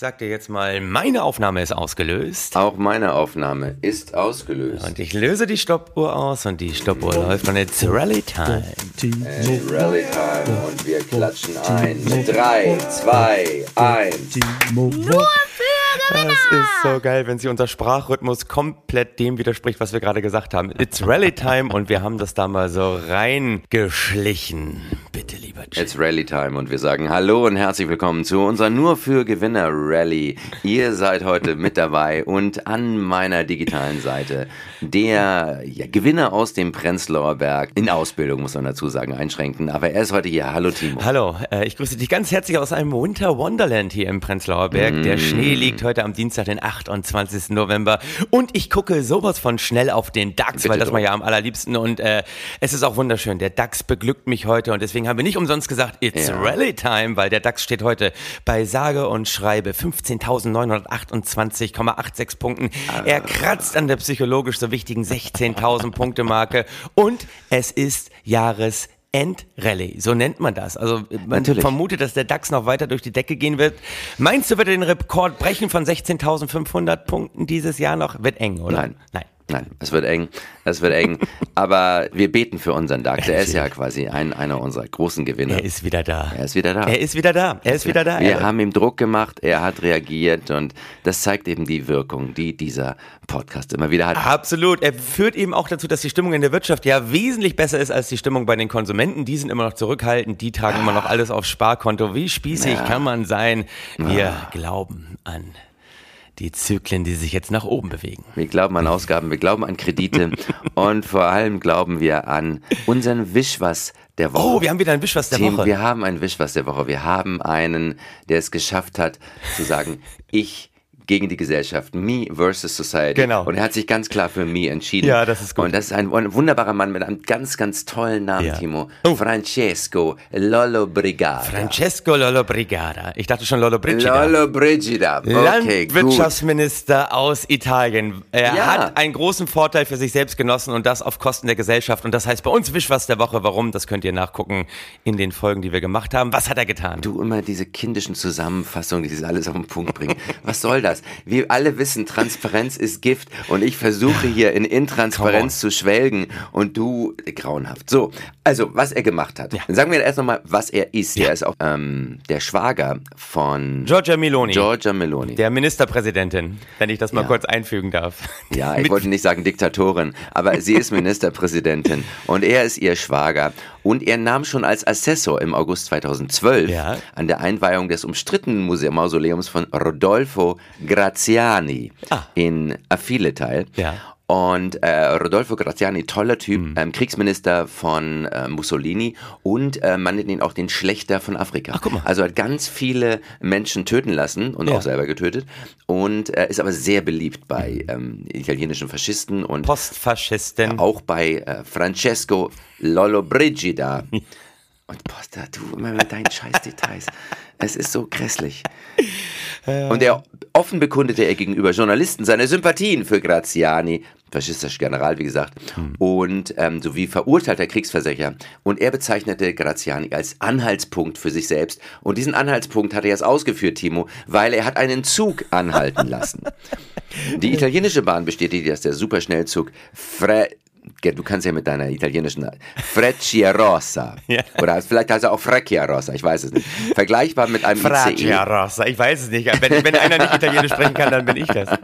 Sag dir jetzt mal, meine Aufnahme ist ausgelöst. Auch meine Aufnahme ist ausgelöst. Und ich löse die Stoppuhr aus und die Stoppuhr läuft und it's Rally Time. It's Rally Time und wir klatschen ein. Mit 3, 2, 1. Nur für! Das ist so geil, wenn sie unser Sprachrhythmus komplett dem widerspricht, was wir gerade gesagt haben. It's Rally Time und wir haben das da mal so reingeschlichen. Bitte, lieber Jim. It's Rally Time und wir sagen Hallo und herzlich willkommen zu unserer Nur für Gewinner Rally. Ihr seid heute mit dabei und an meiner digitalen Seite der ja, Gewinner aus dem Prenzlauer Berg in Ausbildung, muss man dazu sagen, einschränken. Aber er ist heute hier. Hallo Timo. Hallo, äh, ich grüße dich ganz herzlich aus einem Winter Wonderland hier im Prenzlauer Berg. Der Schnee liegt heute am Dienstag, den 28. November. Und ich gucke sowas von schnell auf den DAX, Bitte weil das doch. mal ja am allerliebsten. Und äh, es ist auch wunderschön. Der DAX beglückt mich heute und deswegen haben wir nicht umsonst gesagt, it's Ja. Rally Time, weil der DAX steht heute bei sage und schreibe 15.928,86 Punkten. Er kratzt an der psychologisch so wichtigen 16.000 Punkte Marke und es ist Jahres Endrallye, so nennt man das. Also man Natürlich. vermutet, dass der DAX noch weiter durch die Decke gehen wird. Meinst du, wird er den Rekord brechen von 16.500 Punkten dieses Jahr noch? Wird eng, oder? Nein. Nein. Nein, es wird eng, es wird eng. Aber wir beten für unseren DAX. Er ist ja quasi ein, einer unserer großen Gewinner. Er ist wieder da. Er ist wieder da. Er ist wieder da. Er ist wieder da. Wir haben ihm Druck gemacht, er hat reagiert und das zeigt eben die Wirkung, die dieser Podcast immer wieder hat. Absolut. Er führt eben auch dazu, dass die Stimmung in der Wirtschaft ja wesentlich besser ist als die Stimmung bei den Konsumenten. Die sind immer noch zurückhaltend, die tragen immer noch alles aufs Sparkonto. Wie spießig Ja. kann man sein? Wir glauben an die Zyklen, die sich jetzt nach oben bewegen. Wir glauben an Ausgaben, wir glauben an Kredite und vor allem glauben wir an unseren Wischwas der Woche. Oh, wir haben wieder ein Wischwas der Woche. wir haben einen Wischwas der Woche. Wir haben einen, der es geschafft hat, zu sagen, ich gegen die Gesellschaft, me versus society. Genau. Und er hat sich ganz klar für me entschieden. Ja, das ist gut. Und das ist ein, ein wunderbarer Mann mit einem ganz, ganz tollen Namen, Ja. Timo. Oh. Francesco Lollo Brigada. Francesco Lollobrigida. Ich dachte schon Lollobrigida. Lollo Brigida. Okay, gut. Landwirtschaftsminister aus Italien. Er Ja. hat einen großen Vorteil für sich selbst genossen und das auf Kosten der Gesellschaft. Und das heißt bei uns Wischwas der Woche. Warum? Das könnt ihr nachgucken in den Folgen, die wir gemacht haben. Was hat er getan? Du immer diese kindischen Zusammenfassungen, die das alles auf den Punkt bringen. Was soll das? Wir alle wissen, Transparenz ist Gift und ich versuche hier in Intransparenz zu schwelgen und du grauenhaft. So, also was er gemacht hat. Ja. Dann sagen wir erst nochmal, was er ist. Er ist auch ähm, der Schwager von Giorgia Meloni. Giorgia Meloni. der Ministerpräsidentin, wenn ich das mal Ja. kurz einfügen darf. Ja, ich wollte nicht sagen Diktatorin, aber sie ist Ministerpräsidentin und er ist ihr Schwager. Und er nahm schon als Assessor im August 2012 Ja. an der Einweihung des umstrittenen Muse- Mausoleums von Rodolfo Graziani Ah. in Affile teil. Ja. Und äh, Rodolfo Graziani, toller Typ, Mhm. ähm, Kriegsminister von äh, Mussolini und äh, man nennt ihn auch den Schlechter von Afrika. Ach, guck mal. Also hat ganz viele Menschen töten lassen und Ja. auch selber getötet und äh, ist aber sehr beliebt bei ähm, italienischen Faschisten und Postfaschisten. auch bei äh, Francesco Lollobrigida. Und Posta, du immer mit deinen scheiß Details. Es ist so grässlich. Und er offen bekundete er gegenüber Journalisten seine Sympathien für Graziani, faschistischer General, wie gesagt, und ähm, sowie verurteilter Kriegsverbrecher. Und er bezeichnete Graziani als Anhaltspunkt für sich selbst. Und diesen Anhaltspunkt hat er jetzt ausgeführt, Timo, weil er hat einen Zug anhalten lassen. Die italienische Bahn bestätigt, dass der Superschnellzug Fre Du kannst ja mit deiner italienischen Freccia Rossa. Ja. Oder vielleicht heißt er auch Freccia Rossa, ich weiß es nicht. Vergleichbar mit einem E. Fraggia ICE. Rossa, ich weiß es nicht. Wenn, wenn einer nicht Italienisch sprechen kann, dann bin ich das.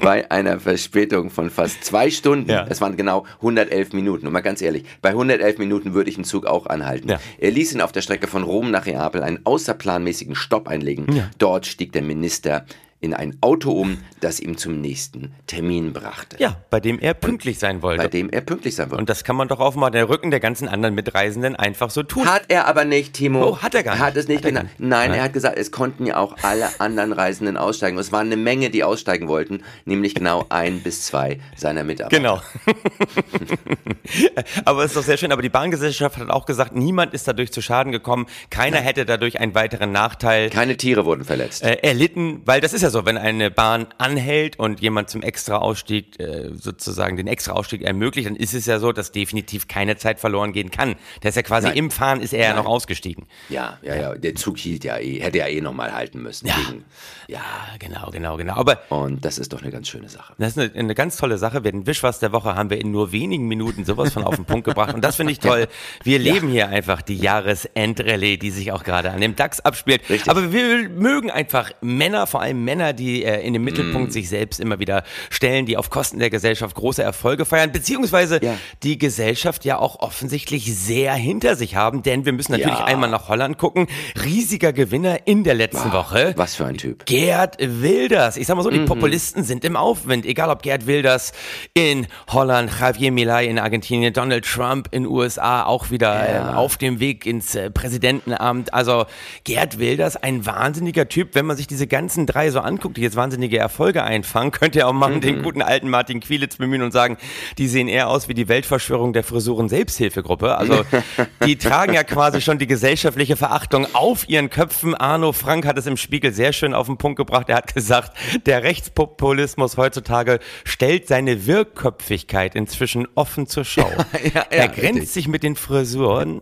bei einer Verspätung von fast zwei Stunden. Ja. Es waren genau 111 Minuten. Und mal ganz ehrlich, bei 111 Minuten würde ich einen Zug auch anhalten. Ja. Er ließ ihn auf der Strecke von Rom nach Neapel einen außerplanmäßigen Stopp einlegen. Dort stieg der Minister in ein Auto um, das ihm zum nächsten Termin brachte. Ja, bei dem er pünktlich sein wollte. Bei dem er pünktlich sein wollte. Und das kann man doch auf mal den Rücken der ganzen anderen Mitreisenden einfach so tun. Hat er aber nicht, Timo. Oh, hat er gar nicht. Hat es nicht Hat. Nein, Nein. er hat gesagt, es konnten ja auch alle anderen Reisenden aussteigen. Und es waren eine Menge, die aussteigen wollten, nämlich genau ein bis zwei seiner Mitarbeiter. Genau. aber es ist doch sehr schön. Aber die Bahngesellschaft hat auch gesagt, niemand ist dadurch zu Schaden gekommen. Keiner hätte dadurch einen weiteren Nachteil Keine Tiere wurden verletzt. äh, erlitten, weil das ist ja ja so, wenn eine Bahn anhält und jemand zum Extra-Ausstieg äh, sozusagen den Extra-Ausstieg ermöglicht, dann ist es ja so, dass definitiv keine Zeit verloren gehen kann. Der ist ja quasi Nein. im Fahren ist er ja noch ausgestiegen. Ja, ja, ja. Der Zug hielt ja eh, hätte ja eh nochmal halten müssen. Ja. Wegen, ja. Genau, genau, genau. Aber Und das ist doch eine ganz schöne Sache. Das ist eine, eine ganz tolle Sache. Wir den Wischwas der Woche haben wir in nur wenigen Minuten sowas von auf den Punkt gebracht. Und das finde ich toll. Wir leben hier einfach die Jahresendrallye, die sich auch gerade an dem DAX abspielt. Richtig. Aber wir mögen einfach Männer, vor allem Männer, die äh, in den Mm. Mittelpunkt sich selbst immer wieder stellen, die auf Kosten der Gesellschaft große Erfolge feiern, beziehungsweise Ja. die Gesellschaft ja auch offensichtlich sehr hinter sich haben. Denn wir müssen natürlich Ja. einmal nach Holland gucken. Riesiger Gewinner in der letzten Woche. Was für ein Typ. Gerd Wilders. Ich sag mal so, Mhm. die Populisten sind im Aufwind. Egal ob Gerd Wilders in Holland, Javier Milei in Argentinien, Donald Trump in USA auch wieder Ja. äh, auf dem Weg ins äh, Präsidentenamt. Also Gerd Wilders, ein wahnsinniger Typ. Wenn man sich diese ganzen drei so anguckt, die jetzt wahnsinnige Erfolge einfangen, könnte er auch mal Mhm. den guten alten MartinQuielitz bemühen und sagen, die sehen eher aus wie die Weltverschwörung der Frisuren Selbsthilfegruppe. Also die tragen ja quasi schon die gesellschaftliche Verachtung auf ihren Köpfen. Arno Frank hat es im Spiegel sehr schön auf den Punkt gebracht. Er hat gesagt, der Rechtspopulismus heutzutage stellt seine Wirrköpfigkeit inzwischen offen zur Schau. Ja, ja, er grenzt richtig. sich mit den Frisuren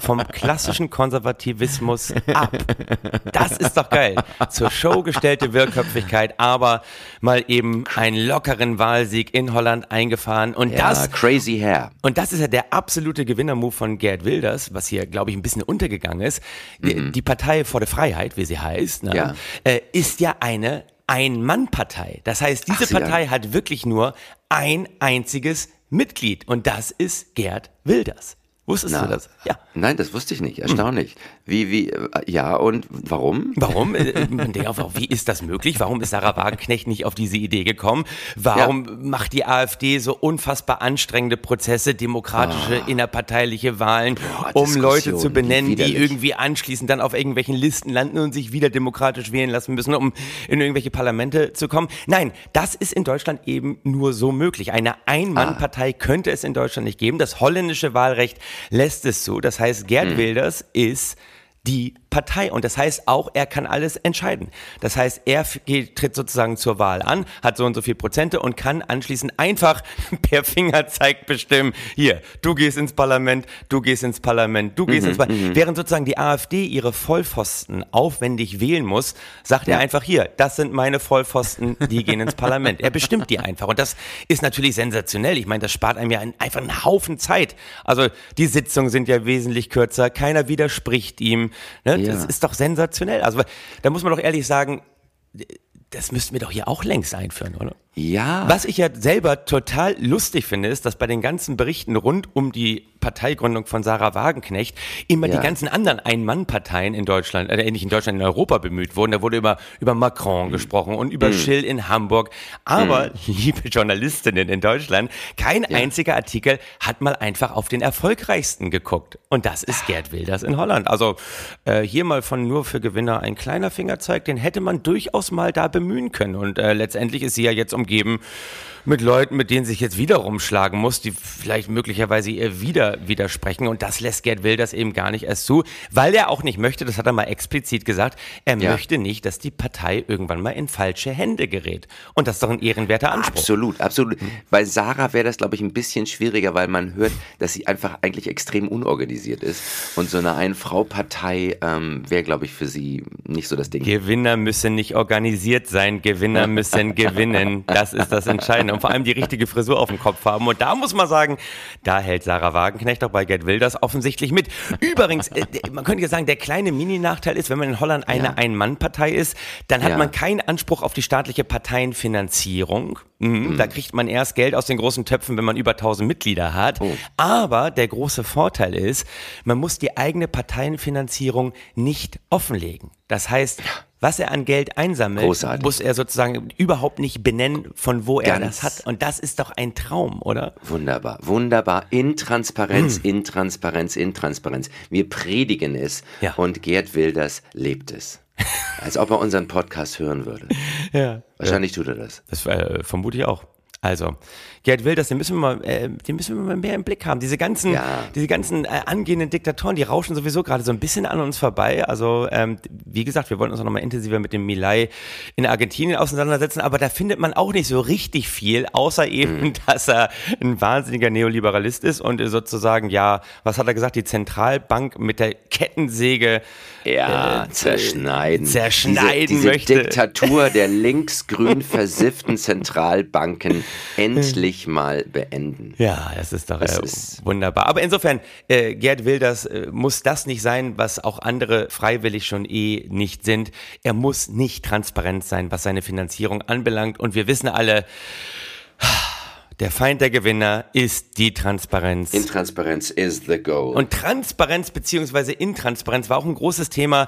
vom klassischen Konservativismus ab. Das ist doch geil. Zur Show gestellte Wirrköpfigkeit, aber mal eben einen lockeren Wahlsieg in Holland eingefahren. Und Ja, das crazy hair. und das ist ja der absolute Gewinnermove von Gerd Wilders, was hier, glaube ich, ein bisschen untergegangen ist. Die, die Partei vor der Freiheit, wie sie heißt, ne, Mhm. Ja. äh, ist ja eine Ein-Mann-Partei. Das heißt, diese Ach, Partei hat wirklich nur ein einziges Mitglied und das ist Gerd Wilders. Wusstest Na. du das? Ja. Nein, das wusste ich nicht. Erstaunlich. Wie, wie, äh, ja, und warum? Warum? Man denkt auch, Wie ist das möglich? Warum ist Sarah Wagenknecht nicht auf diese Idee gekommen? Warum macht die AfD so unfassbar anstrengende Prozesse, demokratische, innerparteiliche Wahlen, um Diskussion, Leute zu benennen, die irgendwie anschließend dann auf irgendwelchen Listen landen und sich wieder demokratisch wählen lassen müssen, um in irgendwelche Parlamente zu kommen? Nein, das ist in Deutschland eben nur so möglich. Eine Ein-Mann-Partei könnte es in Deutschland nicht geben. Das holländische Wahlrecht lässt es so. Das heißt, Gerd Wilders ist die Partei. Und das heißt auch, er kann alles entscheiden. Das heißt, er geht, tritt sozusagen zur Wahl an, hat so und so viel Prozente und kann anschließend einfach per Fingerzeig bestimmen, hier, du gehst ins Parlament, du gehst ins Parlament, du gehst ins Parlament. Während sozusagen die AfD ihre Vollpfosten aufwendig wählen muss, sagt er einfach hier, das sind meine Vollpfosten, die gehen ins Parlament. Er bestimmt die einfach. Und das ist natürlich sensationell. Ich meine, das spart einem ja ein- einfach einen Haufen Zeit. Also die Sitzungen sind ja wesentlich kürzer, keiner widerspricht ihm. Ne? Ja. Das ist doch sensationell. Also da muss man doch ehrlich sagen, das müssten wir doch hier auch längst einführen, oder? Ja. Was ich ja selber total lustig finde, ist, dass bei den ganzen Berichten rund um die Parteigründung von Sarah Wagenknecht immer Ja. die ganzen anderen Ein-Mann-Parteien in Deutschland, äh, nicht in Deutschland, in Europa bemüht wurden. Da wurde über, über Macron Mhm. gesprochen und über Schill in Hamburg. Aber, liebe Journalistinnen in Deutschland, kein einziger Artikel hat mal einfach auf den erfolgreichsten geguckt. Und das ist Gerd Wilders in Holland. Also äh, hier mal von nur für Gewinner ein kleiner Fingerzeig, den hätte man durchaus mal da bemühen können. Und äh, letztendlich ist sie ja jetzt umgeben mit Leuten, mit denen sich jetzt wieder rumschlagen muss, die vielleicht möglicherweise ihr wieder widersprechen. Und das lässt Gerd Wilders eben gar nicht erst zu, weil er auch nicht möchte, das hat er mal explizit gesagt, er Ja. möchte nicht, dass die Partei irgendwann mal in falsche Hände gerät. Und das ist doch ein ehrenwerter Anspruch. Absolut, absolut. Bei Sarah wäre das, glaube ich, ein bisschen schwieriger, weil man hört, dass sie einfach eigentlich extrem unorganisiert ist. Und so eine Ein-Frau-Partei ähm, wäre, glaube ich, für sie nicht so das Ding. Gewinner müssen nicht organisiert sein, Gewinner müssen gewinnen. Das ist das Entscheidende. Und vor allem die richtige Frisur auf dem Kopf haben. Und da muss man sagen, da hält Sarah Wagenknecht auch bei Gerd Wilders offensichtlich mit. Übrigens, äh, man könnte ja sagen, der kleine Mini-Nachteil ist, wenn man in Holland eine Ja. Ein-Mann-Partei ist, dann hat Ja. man keinen Anspruch auf die staatliche Parteienfinanzierung. Mhm. Da kriegt man erst Geld aus den großen Töpfen, wenn man über 1000 Mitglieder hat. Oh. Aber der große Vorteil ist, man muss die eigene Parteienfinanzierung nicht offenlegen. Das heißt, was er an Geld einsammelt, Großartig. muss er sozusagen überhaupt nicht benennen, von wo er Ganz- das hat. Und das ist doch ein Traum, oder? Wunderbar, wunderbar. In Transparenz, Hm. in Transparenz, in Transparenz. Wir predigen es Ja. und Gerd Wilders lebt es. Als ob er unseren Podcast hören würde. Ja. Wahrscheinlich tut er das. Das äh, vermute ich auch. Also, Gerd Wilders, den müssen wir mal, äh, den müssen wir mal mehr im Blick haben. Diese ganzen, Ja. diese ganzen äh, angehenden Diktatoren, die rauschen sowieso gerade so ein bisschen an uns vorbei. Also, ähm, wie gesagt, wir wollen uns auch nochmal intensiver mit dem Milei in Argentinien auseinandersetzen, aber da findet man auch nicht so richtig viel, außer eben, Mhm. dass er ein wahnsinniger Neoliberalist ist und sozusagen, ja, was hat er gesagt, die Zentralbank mit der Kettensäge Ja, zerschneiden. zerschneiden diese, diese möchte. Diktatur der linksgrün versifften Zentralbanken endlich mal beenden. Ja, das ist doch Das äh, ist- wunderbar. Aber insofern, äh, Gerd Wilders äh, muss das nicht sein, was auch andere freiwillig schon eh nicht sind. Er muss nicht transparent sein, was seine Finanzierung anbelangt. Und wir wissen alle, der Feind der Gewinner ist die Transparenz. Intransparenz is the goal. Und Transparenz beziehungsweise Intransparenz war auch ein großes Thema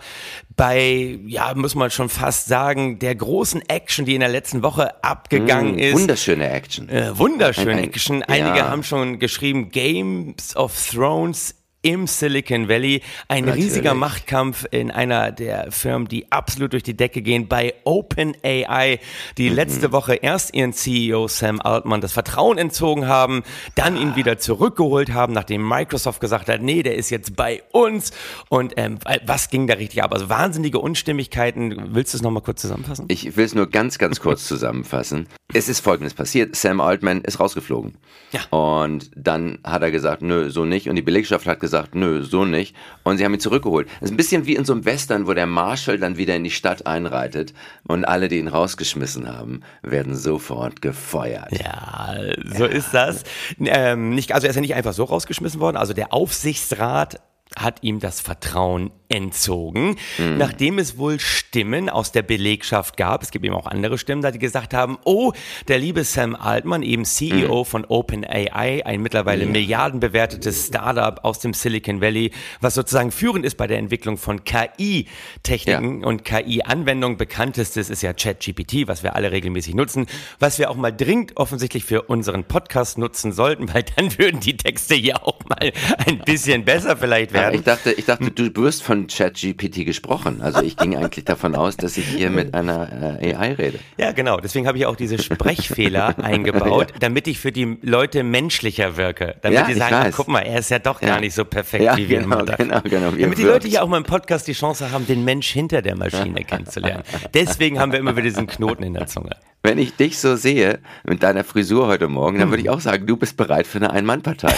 bei, ja, muss man schon fast sagen, der großen Action, die in der letzten Woche abgegangen ist. Wunderschöne Action. Äh, wunderschön Ein- ein- Action. Einige ja. haben schon geschrieben, Games of Thrones im Silicon Valley. Ein Natürlich. riesiger Machtkampf in einer der Firmen, die absolut durch die Decke gehen, bei OpenAI, die Mhm. letzte Woche erst ihren CEO Sam Altman das Vertrauen entzogen haben, dann ihn wieder zurückgeholt haben, nachdem Microsoft gesagt hat, nee, der ist jetzt bei uns. Und ähm, was ging da richtig ab? Also wahnsinnige Unstimmigkeiten. Willst du es nochmal kurz zusammenfassen? Ich will es nur ganz, ganz kurz zusammenfassen. Es ist folgendes passiert. Sam Altman ist rausgeflogen. Ja. Und dann hat er gesagt, nö, so nicht. Und die Belegschaft hat gesagt, nö, so nicht. Und sie haben ihn zurückgeholt. Das ist ein bisschen wie in so einem Western, wo der Marshal dann wieder in die Stadt einreitet und alle, die ihn rausgeschmissen haben, werden sofort gefeuert. Ja, so ist das. Ähm, nicht, also er ist ja nicht einfach so rausgeschmissen worden. Also der Aufsichtsrat hat ihm das Vertrauen entzogen, nachdem es wohl Stimmen aus der Belegschaft gab, es gibt eben auch andere Stimmen, da die gesagt haben, oh, der liebe Sam Altman, eben CEO von OpenAI, ein mittlerweile milliardenbewertetes Startup aus dem Silicon Valley, was sozusagen führend ist bei der Entwicklung von KI-Techniken und KI-Anwendungen. Bekanntestes ist ja ChatGPT, was wir alle regelmäßig nutzen, was wir auch mal dringend offensichtlich für unseren Podcast nutzen sollten, weil dann würden die Texte hier auch mal ein bisschen besser vielleicht Aber werden. ich dachte, ich dachte, du wirst von ChatGPT gesprochen. Also ich ging eigentlich davon aus, dass ich hier mit einer äh, AI rede. Ja, genau. Deswegen habe ich auch diese Sprechfehler eingebaut, damit ich für die Leute menschlicher wirke. Damit Ja, die sagen, ach, guck mal, er ist ja doch Ja. gar nicht so perfekt, Ja, wie wir genau, immer dachten. genau, genau, Damit die wirkt. Leute hier auch mal im Podcast die Chance haben, den Mensch hinter der Maschine kennenzulernen. Deswegen haben wir immer wieder diesen Knoten in der Zunge. Wenn ich dich so sehe, mit deiner Frisur heute Morgen, dann würde ich auch sagen, du bist bereit für eine Ein-Mann-Partei.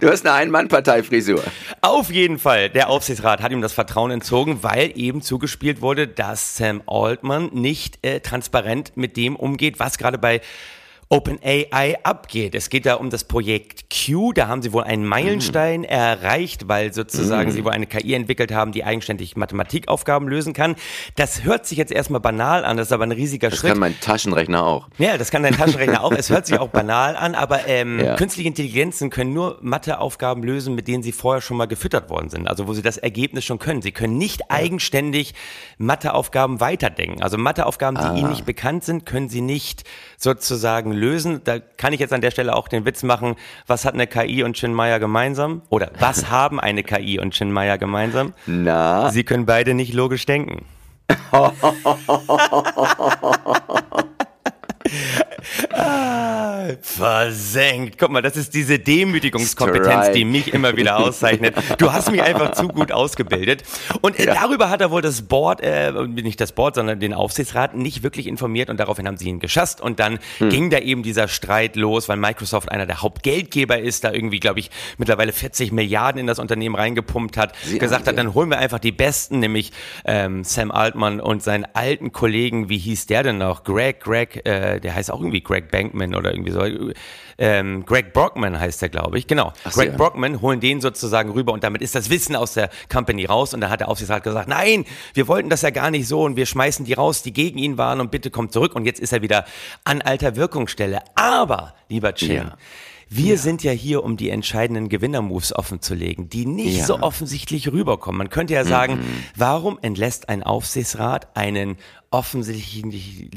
Du hast eine Ein-Mann-Partei-Frisur. Auf jeden Fall, der Aufsichtsrat hat ihm das Vertrauen entzogen, weil eben zugespielt wurde, dass Sam Altman nicht äh, transparent mit dem umgeht, was gerade bei OpenAI abgeht. Es geht da um das Projekt Q. Da haben sie wohl einen Meilenstein erreicht, weil sozusagen sie wohl eine KI entwickelt haben, die eigenständig Mathematikaufgaben lösen kann. Das hört sich jetzt erstmal banal an, das ist aber ein riesiger Das Schritt. kann mein Taschenrechner auch. Ja, das kann dein Taschenrechner auch. Es hört sich auch banal an, aber ähm, Ja. künstliche Intelligenzen können nur Matheaufgaben lösen, mit denen sie vorher schon mal gefüttert worden sind. Also wo sie das Ergebnis schon können. Sie können nicht eigenständig Matheaufgaben weiterdenken. Also Matheaufgaben, die ihnen nicht bekannt sind, können sie nicht sozusagen lösen. Da kann ich jetzt an der Stelle auch den Witz machen, was hat eine KI und Chin Meyer gemeinsam? Oder was haben eine KI und Chin Meyer gemeinsam? Na, Sie können beide nicht logisch denken. ah, versenkt. Guck mal, das ist diese Demütigungskompetenz, die mich immer wieder auszeichnet. Du hast mich einfach zu gut ausgebildet. Und äh, darüber hat er wohl das Board, äh, nicht das Board, sondern den Aufsichtsrat nicht wirklich informiert und daraufhin haben sie ihn geschasst. Und dann Hm. ging da eben dieser Streit los, weil Microsoft einer der Hauptgeldgeber ist, da irgendwie, glaube ich, mittlerweile 40 Milliarden in das Unternehmen reingepumpt hat, Sie- gesagt hat, ja. dann holen wir einfach die Besten, nämlich ähm, Sam Altman und seinen alten Kollegen, wie hieß der denn noch? Greg, Greg, äh, der heißt auch irgendwie Greg Bankman oder irgendwie so. Ähm, Greg Brockman heißt der, glaube ich. Genau. so, Greg ja. Brockman holen den sozusagen rüber und damit ist das Wissen aus der Company raus und dann hat der Aufsichtsrat gesagt, nein, wir wollten das ja gar nicht so und wir schmeißen die raus, die gegen ihn waren und bitte kommt zurück und jetzt ist er wieder an alter Wirkungsstelle. Aber, lieber Chin, Ja. wir sind ja hier, um die entscheidenden Gewinnermoves offenzulegen, die nicht Ja. so offensichtlich rüberkommen. Man könnte ja sagen, warum entlässt ein Aufsichtsrat einen offensichtlich,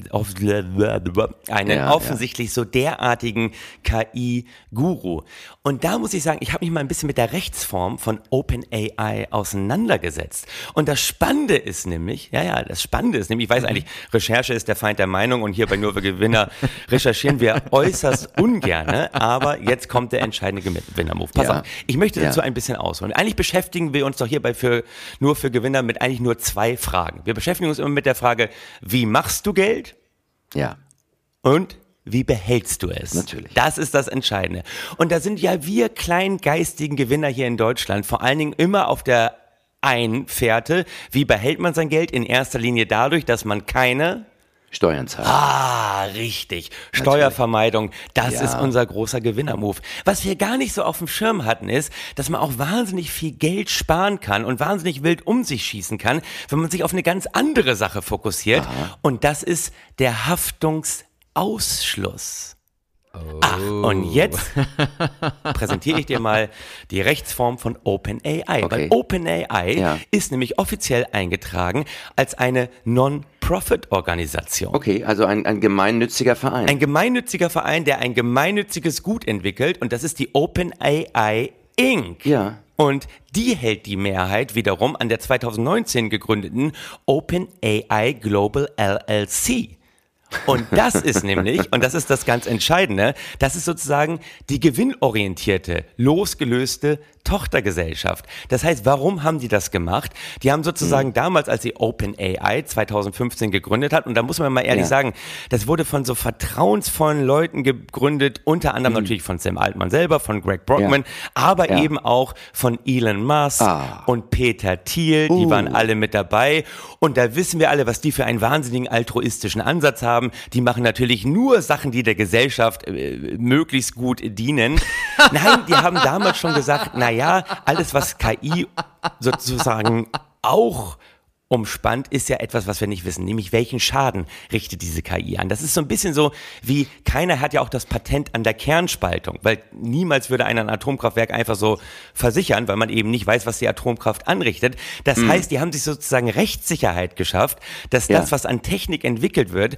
einen Ja, offensichtlich so derartigen KI-Guru. Und da muss ich sagen, ich habe mich mal ein bisschen mit der Rechtsform von OpenAI auseinandergesetzt. Und das Spannende ist nämlich, ja, ja, das Spannende ist nämlich, ich weiß eigentlich, Recherche ist der Feind der Meinung und hier bei Nur für Gewinner recherchieren wir äußerst ungerne, aber jetzt kommt der entscheidende Gewinner-Move. Pass Ja. auf, ich möchte dazu Ja. ein bisschen ausholen. Eigentlich beschäftigen wir uns doch hierbei für Nur für Gewinner mit eigentlich nur zwei Fragen. Wir beschäftigen uns immer mit der Frage, wie machst du Geld? Ja. Und wie behältst du es? Natürlich. Das ist das Entscheidende. Und da sind ja wir kleingeistigen Gewinner hier in Deutschland vor allen Dingen immer auf der einen Fährte. Wie behält man sein Geld? In erster Linie dadurch, dass man keine Steuern zahlen. Ah, richtig. Steuervermeidung, das Ja. ist unser großer Gewinnermove. Was wir gar nicht so auf dem Schirm hatten, ist, dass man auch wahnsinnig viel Geld sparen kann und wahnsinnig wild um sich schießen kann, wenn man sich auf eine ganz andere Sache fokussiert. Und das ist der Haftungsausschluss. Ach, und jetzt präsentiere ich dir mal die Rechtsform von OpenAI. Weil Okay. OpenAI Ja. ist nämlich offiziell eingetragen als eine Non-Profit-Organisation. Okay, also ein, ein gemeinnütziger Verein. Ein gemeinnütziger Verein, der ein gemeinnütziges Gut entwickelt und das ist die OpenAI Inc. Ja. Und die hält die Mehrheit wiederum an der 2019 gegründeten OpenAI Global LLC. Und das ist nämlich, und das ist das ganz Entscheidende, das ist sozusagen die gewinnorientierte, losgelöste Tochtergesellschaft. Das heißt, warum haben die das gemacht? Die haben sozusagen damals, als sie OpenAI 2015 gegründet hat, und da muss man mal ehrlich Ja. sagen, das wurde von so vertrauensvollen Leuten gegründet, unter anderem natürlich von Sam Altman selber, von Greg Brockman, aber Ja. eben auch von Elon Musk Ah. und Peter Thiel, die Uh. waren alle mit dabei. Und da wissen wir alle, was die für einen wahnsinnigen altruistischen Ansatz haben. Die machen natürlich nur Sachen, die der Gesellschaft äh, möglichst gut dienen. Nein, die haben damals schon gesagt, na ja, alles was KI sozusagen auch umspannt, ist ja etwas, was wir nicht wissen, nämlich welchen Schaden richtet diese KI an. Das ist so ein bisschen so wie, keiner hat ja auch das Patent an der Kernspaltung, weil niemals würde einer ein Atomkraftwerk einfach so versichern, weil man eben nicht weiß, was die Atomkraft anrichtet. Das heißt, die haben sich sozusagen Rechtssicherheit geschafft, dass Ja. das, was an Technik entwickelt wird,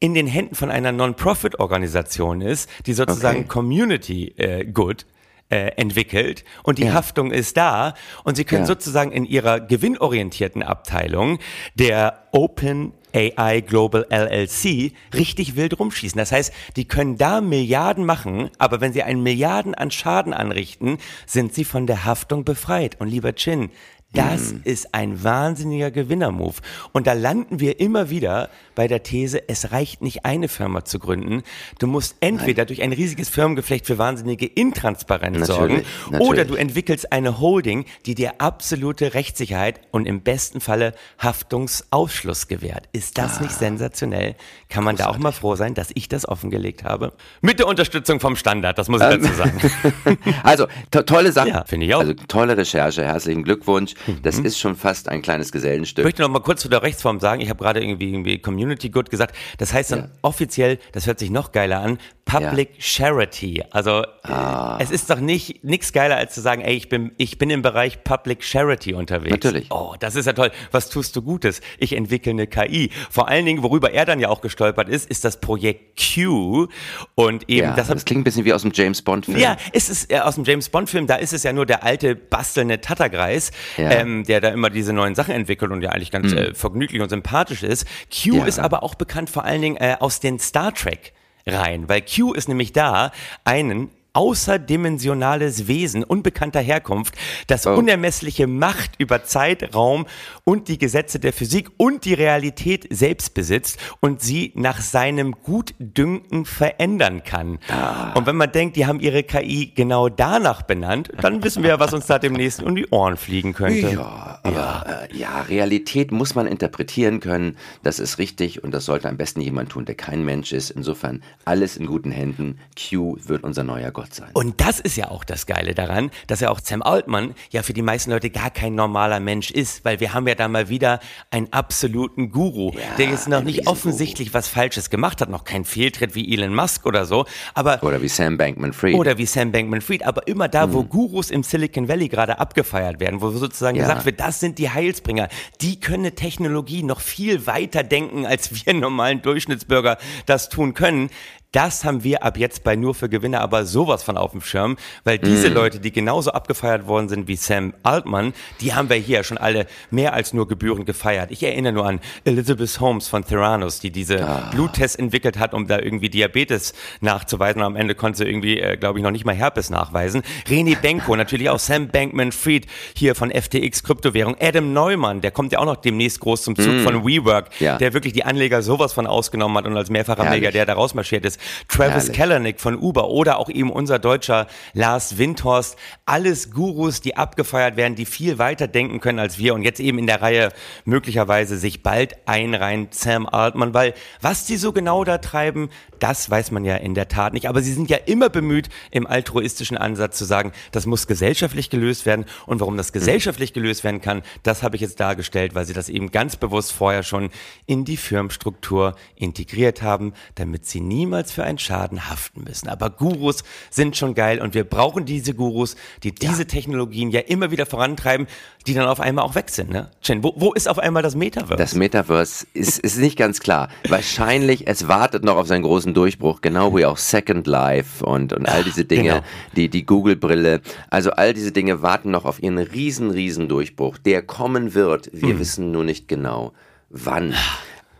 in den Händen von einer Non-Profit-Organisation ist, die sozusagen Okay. Community äh, Good entwickelt und die Ja. Haftung ist da und sie können Ja. sozusagen in ihrer gewinnorientierten Abteilung der Open AI Global LLC richtig wild rumschießen. Das heißt, die können da Milliarden machen, aber wenn sie einen Milliarden an Schaden anrichten, sind sie von der Haftung befreit. Und lieber Chin, das ist ein wahnsinniger Gewinnermove. Und da landen wir immer wieder bei der These, es reicht nicht eine Firma zu gründen. Du musst entweder durch ein riesiges Firmengeflecht für wahnsinnige Intransparenz sorgen Natürlich, oder natürlich. du entwickelst eine Holding, die dir absolute Rechtssicherheit und im besten Falle Haftungsausschluss gewährt. Ist das Ah. nicht sensationell? Kann man da auch mal froh sein, dass ich das offengelegt habe? Mit der Unterstützung vom Standard, das muss ich dazu sagen. Also, to tolle Sache. Ja, finde ich auch. Also, tolle Recherche. Herzlichen Glückwunsch. Das Mhm. ist schon fast ein kleines Ich Gesellenstück. möchte noch mal kurz zu der Rechtsform sagen. Ich habe gerade irgendwie, irgendwie Community Good gesagt. Das heißt dann Ja. offiziell, das hört sich noch geiler an, Public Charity. Also Ah. äh, es ist doch nicht nichts geiler als zu sagen, ey, ich bin ich bin im Bereich Public Charity unterwegs. Natürlich. Oh, das ist ja toll. Was tust du Gutes? Ich entwickle eine KI. Vor allen Dingen, worüber er dann ja auch gestolpert ist, ist das Projekt Q und eben Ja, das das, hat klingt ein bisschen wie aus dem James Bond-Film. ja, es ist äh, aus dem James Bond Film, da ist es ja nur der alte bastelnde Tattergreis, Ja. Ähm, der da immer diese neuen Sachen entwickelt und ja eigentlich ganz äh, vergnüglich und sympathisch ist. Q ist aber auch bekannt vor allen Dingen äh, aus den Star Trek rein, weil Q ist nämlich da, einen außerdimensionales Wesen unbekannter Herkunft, das Oh. unermessliche Macht über Zeit, Raum und die Gesetze der Physik und die Realität selbst besitzt und sie nach seinem Gutdünken verändern kann. Ah. Und wenn man denkt, die haben ihre KI genau danach benannt, dann wissen wir ja, was uns da demnächst um die Ohren fliegen könnte. Ja, aber äh, ja, Realität muss man interpretieren können. Das ist richtig und das sollte am besten jemand tun, der kein Mensch ist. Insofern alles in guten Händen. Q wird unser neuer Gott. Gott sein. Und das ist ja auch das Geile daran, dass ja auch Sam Altman ja für die meisten Leute gar kein normaler Mensch ist, weil wir haben ja da mal wieder einen absoluten Guru, Ja, der jetzt noch nicht offensichtlich was Falsches gemacht hat, noch keinen Fehltritt wie Elon Musk oder so, aber Oder wie Sam Bankman-Fried. oder wie Sam Bankman-Fried, aber immer da, wo Gurus im Silicon Valley gerade abgefeiert werden, wo sozusagen Ja. gesagt wird, das sind die Heilsbringer, die können eine Technologie noch viel weiter denken, als wir normalen Durchschnittsbürger das tun können. Das haben wir ab jetzt bei Nur für Gewinner aber sowas von auf dem Schirm, weil diese Leute, die genauso abgefeiert worden sind wie Sam Altman, die haben wir hier schon alle mehr als nur gebührend gefeiert. Ich erinnere nur an Elizabeth Holmes von Theranos, die diese Bluttests entwickelt hat, um da irgendwie Diabetes nachzuweisen. Und am Ende konnte sie irgendwie, äh, glaube ich, noch nicht mal Herpes nachweisen. René Benko, natürlich auch Sam Bankman-Fried hier von FTX Kryptowährung. Adam Neumann, der kommt ja auch noch demnächst groß zum Zug von WeWork, Ja. der wirklich die Anleger sowas von ausgenommen hat und als mehrfacher Herrlich. Milliardär da rausmarschiert ist. Travis Herrlich. Kalanick von Uber oder auch eben unser deutscher Lars Windhorst. Alles Gurus, die abgefeiert werden, die viel weiter denken können als wir und jetzt eben in der Reihe möglicherweise sich bald einreihen Sam Altman, weil was die so genau da treiben, das weiß man ja in der Tat nicht. Aber sie sind ja immer bemüht, im altruistischen Ansatz zu sagen, das muss gesellschaftlich gelöst werden. Und warum das gesellschaftlich gelöst werden kann, das habe ich jetzt dargestellt, weil sie das eben ganz bewusst vorher schon in die Firmenstruktur integriert haben, damit sie niemals für einen Schaden haften müssen. Aber Gurus sind schon geil und wir brauchen diese Gurus, die diese Technologien ja immer wieder vorantreiben, die dann auf einmal auch weg sind. Ne? Chen, wo, wo ist auf einmal das Metaverse? Das Metaverse ist, ist nicht ganz klar. Wahrscheinlich, es wartet noch auf seinen großen Durchbruch, genau wie auch Second Life und, und all diese Dinge, genau. die, die Google-Brille. Also all diese Dinge warten noch auf ihren riesen, riesen Durchbruch, der kommen wird. Hm. Wir wissen nur nicht genau, wann.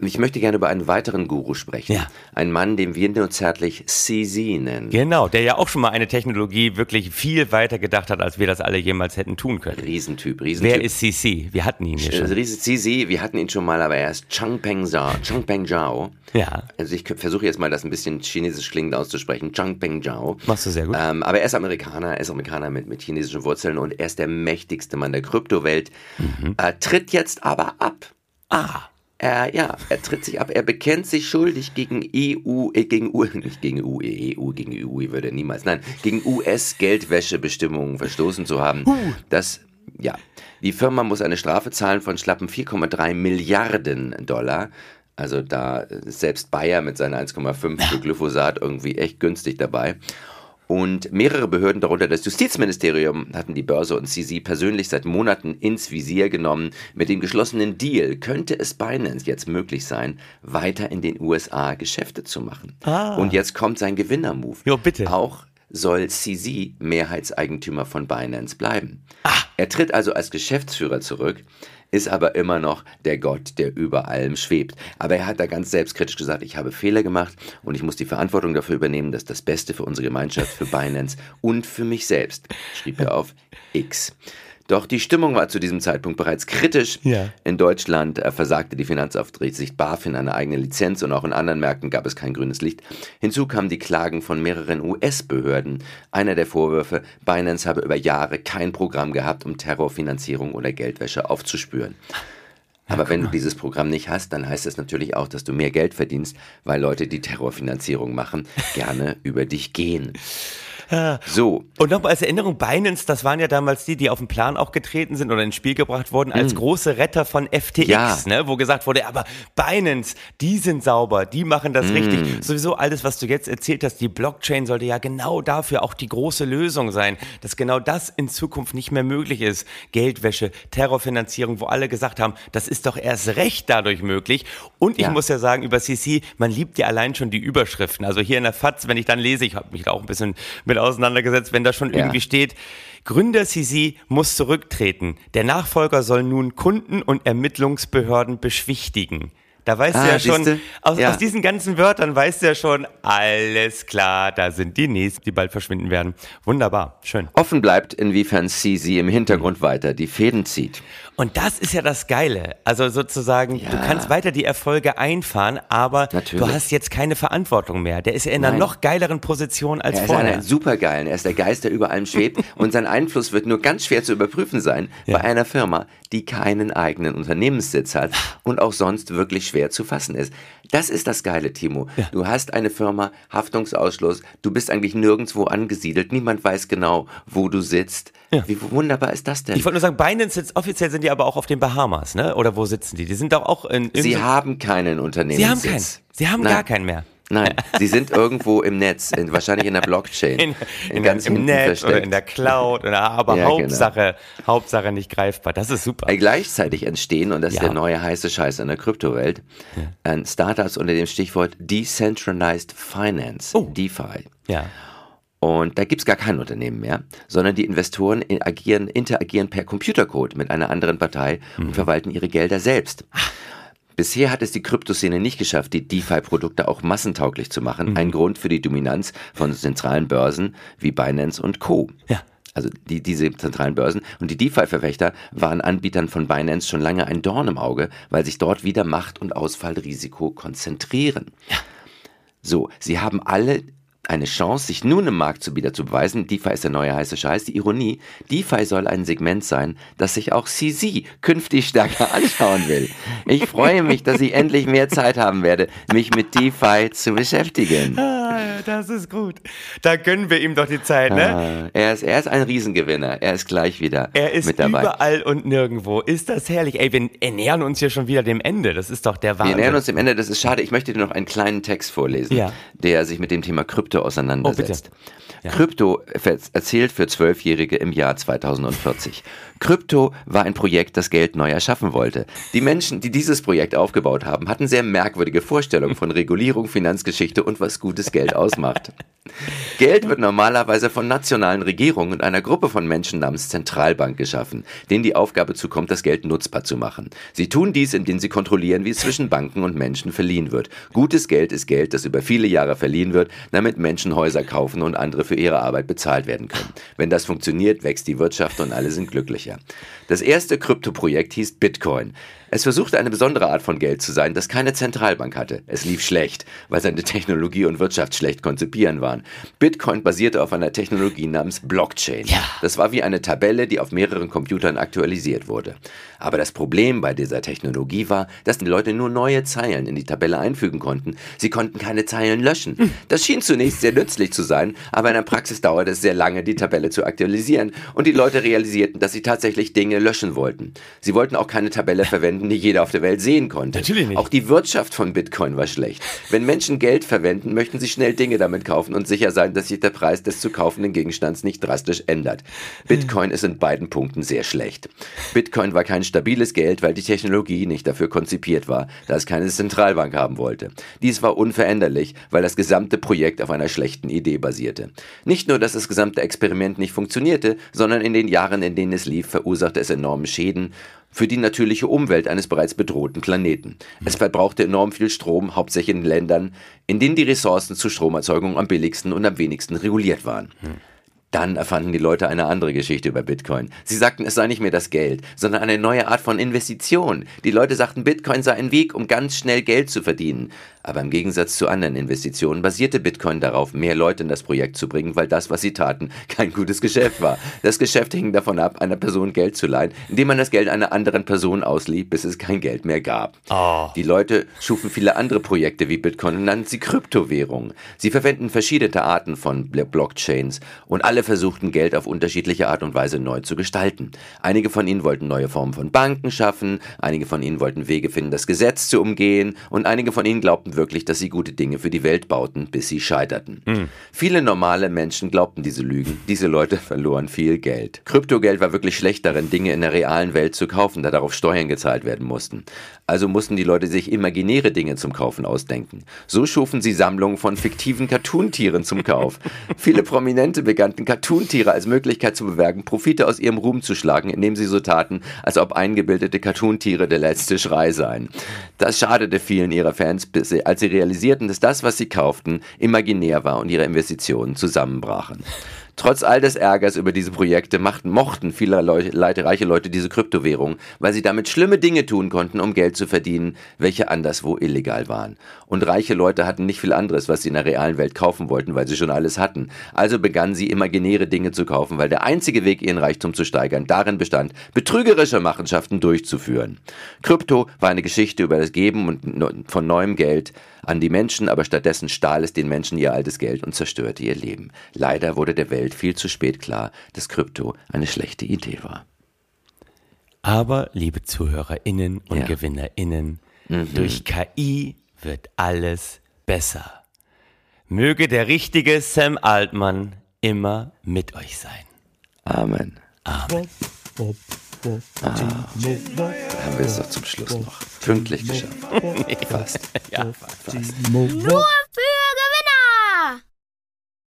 Ich möchte gerne über einen weiteren Guru sprechen. Ja. Ein Mann, den wir nur zärtlich CZ nennen. Genau, der ja auch schon mal eine Technologie wirklich viel weiter gedacht hat, als wir das alle jemals hätten tun können. Riesentyp, Riesentyp. Wer ist CC? Wir hatten ihn hier Also schon. Riese CZ, wir hatten ihn schon mal, aber er ist Changpeng Zhao. Changpeng Zhao. Ja. Also ich versuche jetzt mal das ein bisschen chinesisch klingend auszusprechen. Changpeng Zhao. Machst du sehr gut. Ähm, aber er ist Amerikaner, er ist Amerikaner mit, mit chinesischen Wurzeln und er ist der mächtigste Mann der Kryptowelt. Er tritt jetzt aber ab. Ah, Er, ja, er tritt sich ab. Er bekennt sich schuldig gegen EU, äh, gegen U, nicht gegen EU, EU, gegen EU würde er niemals, nein, gegen US-Geldwäschebestimmungen verstoßen zu haben. Das, ja, die Firma muss eine Strafe zahlen von schlappen 4,3 Milliarden Dollar. Also da ist selbst Bayer mit seiner 1,5 für Glyphosat irgendwie echt günstig dabei. Und mehrere Behörden, darunter das Justizministerium, hatten die Börse und CZ persönlich seit Monaten ins Visier genommen. Mit dem geschlossenen Deal könnte es Binance jetzt möglich sein, weiter in den USA Geschäfte zu machen. Und jetzt kommt sein Gewinner-Move. Jo, bitte. Auch soll CZ Mehrheitseigentümer von Binance bleiben. Er tritt also als Geschäftsführer zurück, ist aber immer noch der Gott, der über allem schwebt. Aber er hat da ganz selbstkritisch gesagt, ich habe Fehler gemacht und ich muss die Verantwortung dafür übernehmen, dass das Beste für unsere Gemeinschaft, für Binance und für mich selbst, schrieb er auf X. Doch die Stimmung war zu diesem Zeitpunkt bereits kritisch. Ja. In Deutschland äh, versagte die Finanzaufsicht BaFin eine eigene Lizenz und auch in anderen Märkten gab es kein grünes Licht. Hinzu kamen die Klagen von mehreren US-Behörden. Einer der Vorwürfe, Binance habe über Jahre kein Programm gehabt, um Terrorfinanzierung oder Geldwäsche aufzuspüren. Aber wenn du dieses Programm nicht hast, dann heißt das natürlich auch, dass du mehr Geld verdienst, weil Leute, die Terrorfinanzierung machen, gerne über dich gehen. So, Und nochmal als Erinnerung, Binance, das waren ja damals die, die auf den Plan auch getreten sind oder ins Spiel gebracht wurden als große Retter von FTX. Ja. ne, wo gesagt wurde, aber Binance, die sind sauber, die machen das Mm. richtig. Sowieso alles, was du jetzt erzählt hast, die Blockchain sollte ja genau dafür auch die große Lösung sein, dass genau das in Zukunft nicht mehr möglich ist. Geldwäsche, Terrorfinanzierung, wo alle gesagt haben, das ist doch erst recht dadurch möglich. Und ich Ja. muss ja sagen, über CC, man liebt ja allein schon die Überschriften. Also hier in der FAZ, wenn ich dann lese, ich habe mich da auch ein bisschen mit auseinandergesetzt, wenn da schon Ja. irgendwie steht, Gründer CC muss zurücktreten. Der Nachfolger soll nun Kunden und Ermittlungsbehörden beschwichtigen. Da weißt du Ah, ja schon, aus, Ja. aus diesen ganzen Wörtern weißt du ja schon, alles klar, da sind die nächsten, die bald verschwinden werden. Wunderbar, schön. offen bleibt, inwiefern CZ im Hintergrund weiter die Fäden zieht. Und das ist ja das Geile. Also sozusagen, du kannst weiter die Erfolge einfahren, aber Natürlich. du hast jetzt keine Verantwortung mehr. Der ist ja in einer Nein. noch geileren Position als Er ist einer vorher. supergeilen, er ist der Geist, der über allem schwebt und sein Einfluss wird nur ganz schwer zu überprüfen sein bei einer Firma, die keinen eigenen Unternehmenssitz hat und auch sonst wirklich schwer zu fassen ist. Das ist das Geile, Timo. Ja. Du hast eine Firma, Haftungsausschluss, du bist eigentlich nirgendwo angesiedelt, niemand weiß genau, wo du sitzt. Ja. Wie wunderbar ist das denn? Ich wollte nur sagen, Binance sitzt, offiziell sind die aber auch auf den Bahamas, ne? Oder wo sitzen die? Die sind doch auch in Sie haben keinen Sie Unternehmenssitz. haben keinen. Sie haben Nein. gar keinen mehr. Nein, sie sind irgendwo im Netz, in, wahrscheinlich in der Blockchain. In, in ganz der, Im Netz oder versteckt. in der Cloud, oder, aber Ja, genau. Hauptsache, Hauptsache nicht greifbar. Das ist super. Äh, Gleichzeitig entstehen, und das ist Ja. der neue heiße Scheiß in der Kryptowelt, äh, Startups unter dem Stichwort Decentralized Finance, Oh. DeFi. Ja. Und da gibt's gar kein Unternehmen mehr, sondern die Investoren in- agieren, interagieren per Computercode mit einer anderen Partei Mhm. und verwalten ihre Gelder selbst. Ah. Bisher hat es die Kryptoszene nicht geschafft, die DeFi-Produkte auch massentauglich zu machen. Mhm. Ein Grund für die Dominanz von zentralen Börsen wie Binance und Co. Ja. Also die, diese zentralen Börsen. Und die DeFi-Verfechter waren Anbietern von Binance schon lange ein Dorn im Auge, weil sich dort wieder Macht- und Ausfallrisiko konzentrieren. So, sie haben alle eine Chance, sich nun im Markt zu wieder zu beweisen. DeFi ist der neue heiße Scheiß. Die Ironie, DeFi soll ein Segment sein, das sich auch CZ künftig stärker anschauen will. Ich freue mich, dass ich endlich mehr Zeit haben werde, mich mit DeFi zu beschäftigen. Ah, das ist gut. Da gönnen wir ihm doch die Zeit, ne? Ah, Er ist, er ist ein Riesengewinner. Er ist gleich wieder Er ist mit dabei. überall und nirgendwo. Ist das herrlich. Ey, wir ernähren uns hier schon wieder dem Ende. Das ist doch der Wir Wahnsinn. nähern uns dem Ende, das ist schade. Ich möchte dir noch einen kleinen Text vorlesen, Ja. der sich mit dem Thema Krypto auseinandersetzt. Ja. Krypto erzählt für Zwölfjährige im Jahr 2040. Krypto war ein Projekt, das Geld neu erschaffen wollte. Die Menschen, die dieses Projekt aufgebaut haben, hatten sehr merkwürdige Vorstellungen von Regulierung, Finanzgeschichte und was gutes Geld ausmacht. Geld wird normalerweise von nationalen Regierungen und einer Gruppe von Menschen namens Zentralbank geschaffen, denen die Aufgabe zukommt, das Geld nutzbar zu machen. Sie tun dies, indem sie kontrollieren, wie es zwischen Banken und Menschen verliehen wird. Gutes Geld ist Geld, das über viele Jahre verliehen wird, damit Menschen Häuser kaufen und andere für ihre Arbeit bezahlt werden können. Wenn das funktioniert, wächst die Wirtschaft und alle sind glücklicher. Das erste Kryptoprojekt hieß Bitcoin. Es versuchte eine besondere Art von Geld zu sein, das keine Zentralbank hatte. Es lief schlecht, weil seine Technologie und Wirtschaft schlecht konzipieren waren. Bitcoin basierte auf einer Technologie namens Blockchain. Ja. Das war wie eine Tabelle, die auf mehreren Computern aktualisiert wurde. Aber das Problem bei dieser Technologie war, dass die Leute nur neue Zeilen in die Tabelle einfügen konnten. Sie konnten keine Zeilen löschen. Das schien zunächst sehr nützlich zu sein, aber in der Praxis dauerte es sehr lange, die Tabelle zu aktualisieren und die Leute realisierten, dass sie tatsächlich Dinge löschen wollten. Sie wollten auch keine Tabelle verwenden, die jeder auf der Welt sehen konnte. Natürlich nicht. Auch die Wirtschaft von Bitcoin war schlecht. Wenn Menschen Geld verwenden, möchten sie schnell Dinge damit kaufen und sicher sein, dass sich der Preis des zu kaufenden Gegenstands nicht drastisch ändert. Bitcoin ist in beiden Punkten sehr schlecht. Bitcoin war kein stabiles Geld, weil die Technologie nicht dafür konzipiert war, da es keine Zentralbank haben wollte. Dies war unveränderlich, weil das gesamte Projekt auf einer schlechten Idee basierte. Nicht nur, dass das gesamte Experiment nicht funktionierte, sondern in den Jahren, in denen es lief, verursachte es enorme Schäden für die natürliche Umwelt eines bereits bedrohten Planeten. Es verbrauchte enorm viel Strom, hauptsächlich in Ländern, in denen die Ressourcen zur Stromerzeugung am billigsten und am wenigsten reguliert waren. Dann erfanden die Leute eine andere Geschichte über Bitcoin. Sie sagten, es sei nicht mehr das Geld, sondern eine neue Art von Investition. Die Leute sagten, Bitcoin sei ein Weg, um ganz schnell Geld zu verdienen. Aber im Gegensatz zu anderen Investitionen basierte Bitcoin darauf, mehr Leute in das Projekt zu bringen, weil das, was sie taten, kein gutes Geschäft war. Das Geschäft hing davon ab, einer Person Geld zu leihen, indem man das Geld einer anderen Person auslieh, bis es kein Geld mehr gab. Oh. Die Leute schufen viele andere Projekte wie Bitcoin und nannten sie Kryptowährungen. Sie verwenden verschiedene Arten von Bl- Blockchains und alle versuchten Geld auf unterschiedliche Art und Weise neu zu gestalten. Einige von ihnen wollten neue Formen von Banken schaffen, einige von ihnen wollten Wege finden, das Gesetz zu umgehen und einige von ihnen glaubten wirklich, dass sie gute Dinge für die Welt bauten, bis sie scheiterten. Viele normale Menschen glaubten diese Lügen. Diese Leute verloren viel Geld. Kryptogeld war wirklich schlecht darin, Dinge in der realen Welt zu kaufen, da darauf Steuern gezahlt werden mussten. Also mussten die Leute sich imaginäre Dinge zum Kaufen ausdenken. So schufen sie Sammlungen von fiktiven Cartoontieren zum Kauf. Viele Prominente begannen Cartoontiere als Möglichkeit zu bewerben, Profite aus ihrem Ruhm zu schlagen, indem sie so taten, als ob eingebildete Cartoontiere der letzte Schrei seien. Das schadete vielen ihrer Fans, bis sie, als sie realisierten, dass das, was sie kauften, imaginär war und ihre Investitionen zusammenbrachen. Trotz all des Ärgers über diese Projekte machten, mochten viele Leute, reiche Leute diese Kryptowährung, weil sie damit schlimme Dinge tun konnten, um Geld zu verdienen, welche anderswo illegal waren. Und reiche Leute hatten nicht viel anderes, was sie in der realen Welt kaufen wollten, weil sie schon alles hatten. Also begannen sie imaginäre Dinge zu kaufen, weil der einzige Weg, ihren Reichtum zu steigern, darin bestand, betrügerische Machenschaften durchzuführen. Krypto war eine Geschichte über das Geben von neuem Geld an die Menschen, aber stattdessen stahl es den Menschen ihr altes Geld und zerstörte ihr Leben. Leider wurde der Welt viel zu spät klar, dass Krypto eine schlechte Idee war. Aber, liebe ZuhörerInnen und ja. GewinnerInnen, mhm. durch KI wird alles besser. Möge der richtige Sam Altmann immer mit euch sein. Amen. Amen. Ah, haben wir es doch zum Schluss noch pünktlich geschafft. Fast. Ja, fast. Nur für